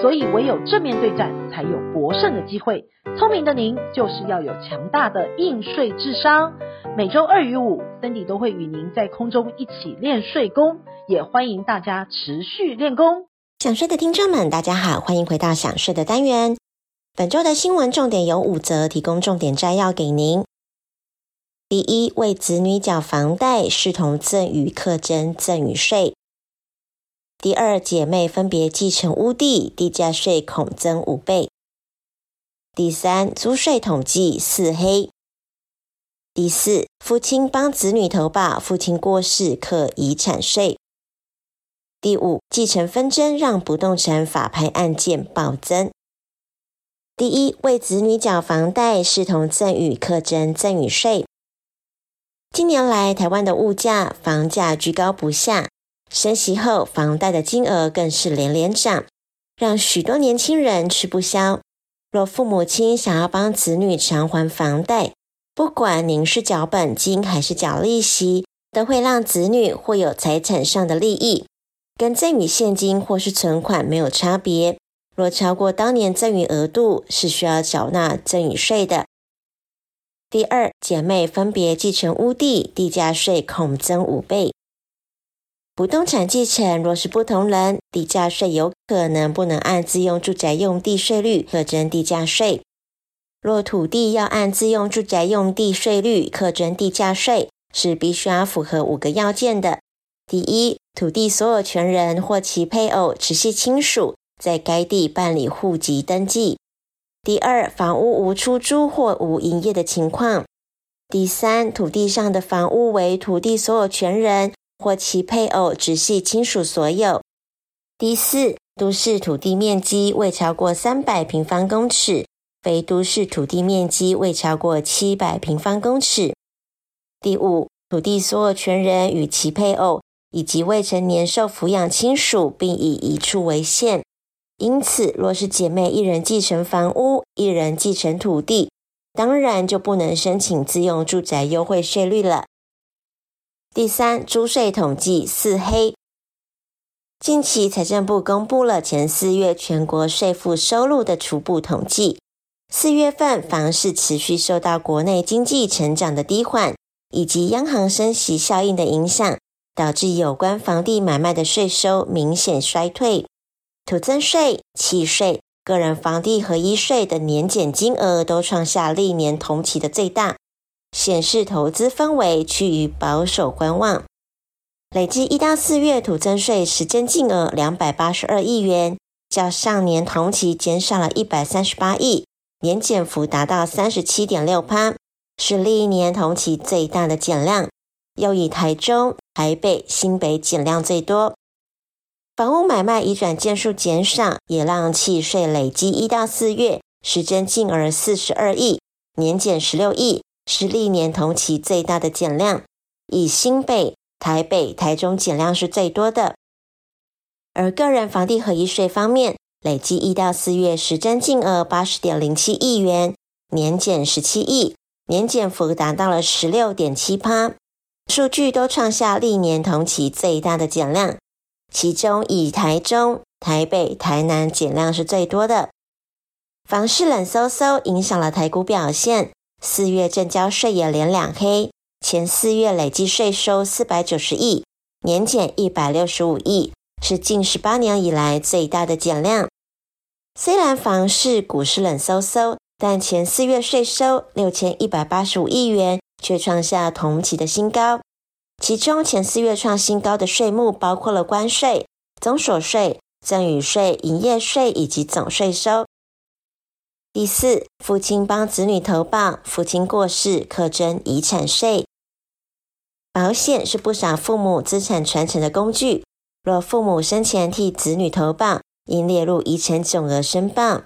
所以唯有正面对战，才有博胜的机会。聪明的您就是要有强大的应税智商。每周二与五，Cindy 都会与您在空中一起练税功，也欢迎大家持续练功。想睡的听众们，大家好，欢迎回到想睡的单元。本周的新闻重点有五则，提供重点摘要给您。第一，为子女缴房贷，视同赠与课征赠与税。第二，姐妹分别继承屋地，地价税恐增五倍。第三，租税统计四黑。第四，父亲帮子女投保，父亲过世课遗产税。第五，继承纷争让不动产法拍案件暴增。第一，为子女缴房贷，视同赠与课征赠与税。近年来，台湾的物价、房价居高不下，升息后，房贷的金额更是连连涨，让许多年轻人吃不消。若父母亲想要帮子女偿还房贷，不管您是缴本金还是缴利息，都会让子女或有财产上的利益，跟赠与现金或是存款没有差别。若超过当年赠与额度，是需要缴纳赠与税的。第二，姐妹分别继承屋地，地价税恐增五倍。不动产继承若是不同人，地价税有可能不能按自用住宅用地税率课征地价税。若土地要按自用住宅用地税率课征地价税，是必须要符合五个要件的：第一，土地所有权人或其配偶、直系亲属在该地办理户籍登记；第二，房屋无出租或无营业的情况；第三，土地上的房屋为土地所有权人。或其配偶、直系亲属所有。第四，都市土地面积未超过三百平方公尺，非都市土地面积未超过七百平方公尺。第五，土地所有权人与其配偶以及未成年受抚养亲属，并以一处为限。因此，若是姐妹一人继承房屋，一人继承土地，当然就不能申请自用住宅优惠税率了。第三，租税统计四黑。近期财政部公布了前四月全国税负收入的初步统计。四月份房市持续受到国内经济成长的低缓，以及央行升息效应的影响，导致有关房地买卖的税收明显衰退。土增税、契税、个人房地合一税的年减金额都创下历年同期的最大。显示投资氛围趋于保守观望。累计一到四月土增税实征净额两百八十二亿元，较上年同期减少了一百三十八亿，年减幅达到三十七点六趴，是历年同期最大的减量。又以台中、台北、新北减量最多。房屋买卖移转件数减少，也让契税累计一到四月实征净额四十二亿，年减十六亿。是历年同期最大的减量，以新北、台北、台中减量是最多的。而个人房地合一税方面，累计一到四月实征净额八十点零七亿元，年减十七亿，年减幅达到了十六点七趴，数据都创下历年同期最大的减量。其中以台中、台北、台南减量是最多的。房市冷飕飕，影响了台股表现。四月正交税也连两黑，前四月累计税收四百九十亿，年减一百六十五亿，是近十八年以来最大的减量。虽然房市股市冷飕飕，但前四月税收六千一百八十五亿元，却创下同期的新高。其中前四月创新高的税目包括了关税、综所税、赠与税、营业税以及总税收。第四，父亲帮子女投保，父亲过世可征遗产税。保险是不少父母资产传承的工具，若父母生前替子女投保，应列入遗产总额申报。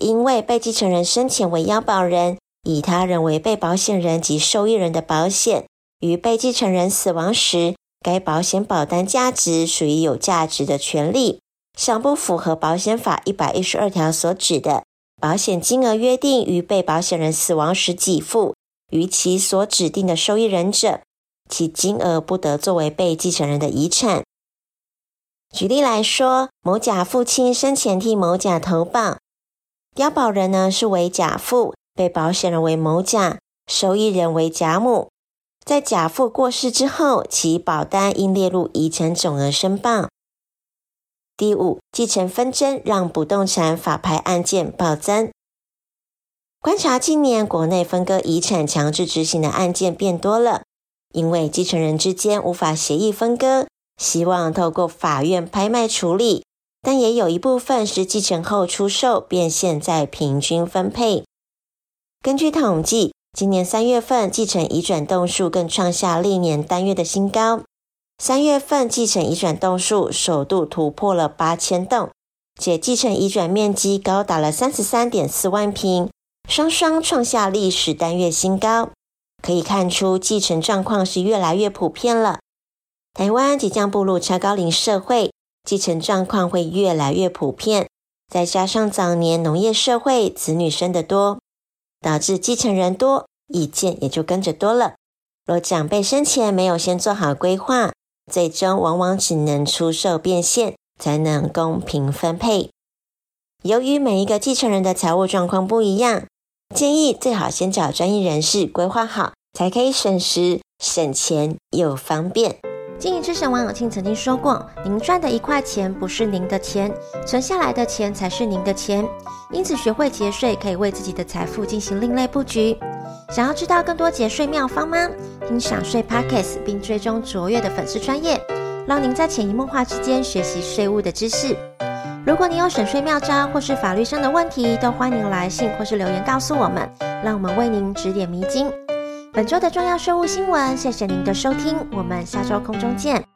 因为被继承人生前为腰保人，以他人为被保险人及受益人的保险，于被继承人死亡时，该保险保单价值属于有价值的权利，尚不符合保险法一百一十二条所指的保险金额约定于被保险人死亡时给付于其所指定的受益人者，其金额不得作为被继承人的遗产。举例来说，某甲父亲生前替某甲投保，要保人呢是为甲父，被保险人为某甲，受益人为甲母。在甲父过世之后，其保单应列入遗产总额申报。第五，继承纷争让不动产法拍案件暴增。观察近年国内分割遗产强制执行的案件变多了，因为继承人之间无法协议分割。希望透过法院拍卖处理，但也有一部分是继承后出售，变现再平均分配。根据统计，今年三月份继承移转栋数更创下历年单月的新高。三月份继承移转栋数首度突破了八千栋，且继承移转面积高达了三十三点四万平，双双创下历史单月新高。可以看出，继承状况是越来越普遍了。台湾即将步入超高龄社会，继承状况会越来越普遍。再加上早年农业社会，子女生得多，导致继承人多，意见也就跟着多了。若长辈生前没有先做好规划，最终往往只能出售变现，才能公平分配。由于每一个继承人的财务状况不一样，建议最好先找专业人士规划好，才可以省时、省钱又方便。经营之神王永庆曾经说过：“您赚的一块钱不是您的钱，存下来的钱才是您的钱。因此，学会节税可以为自己的财富进行另类布局。想要知道更多节税妙方吗？听享税 Podcast 并追踪卓越的粉丝专业，让您在潜移默化之间学习税务的知识。如果你有省税妙招或是法律上的问题，都欢迎来信或是留言告诉我们，让我们为您指点迷津。”本周的重要税务新闻，谢谢您的收听，我们下周空中见。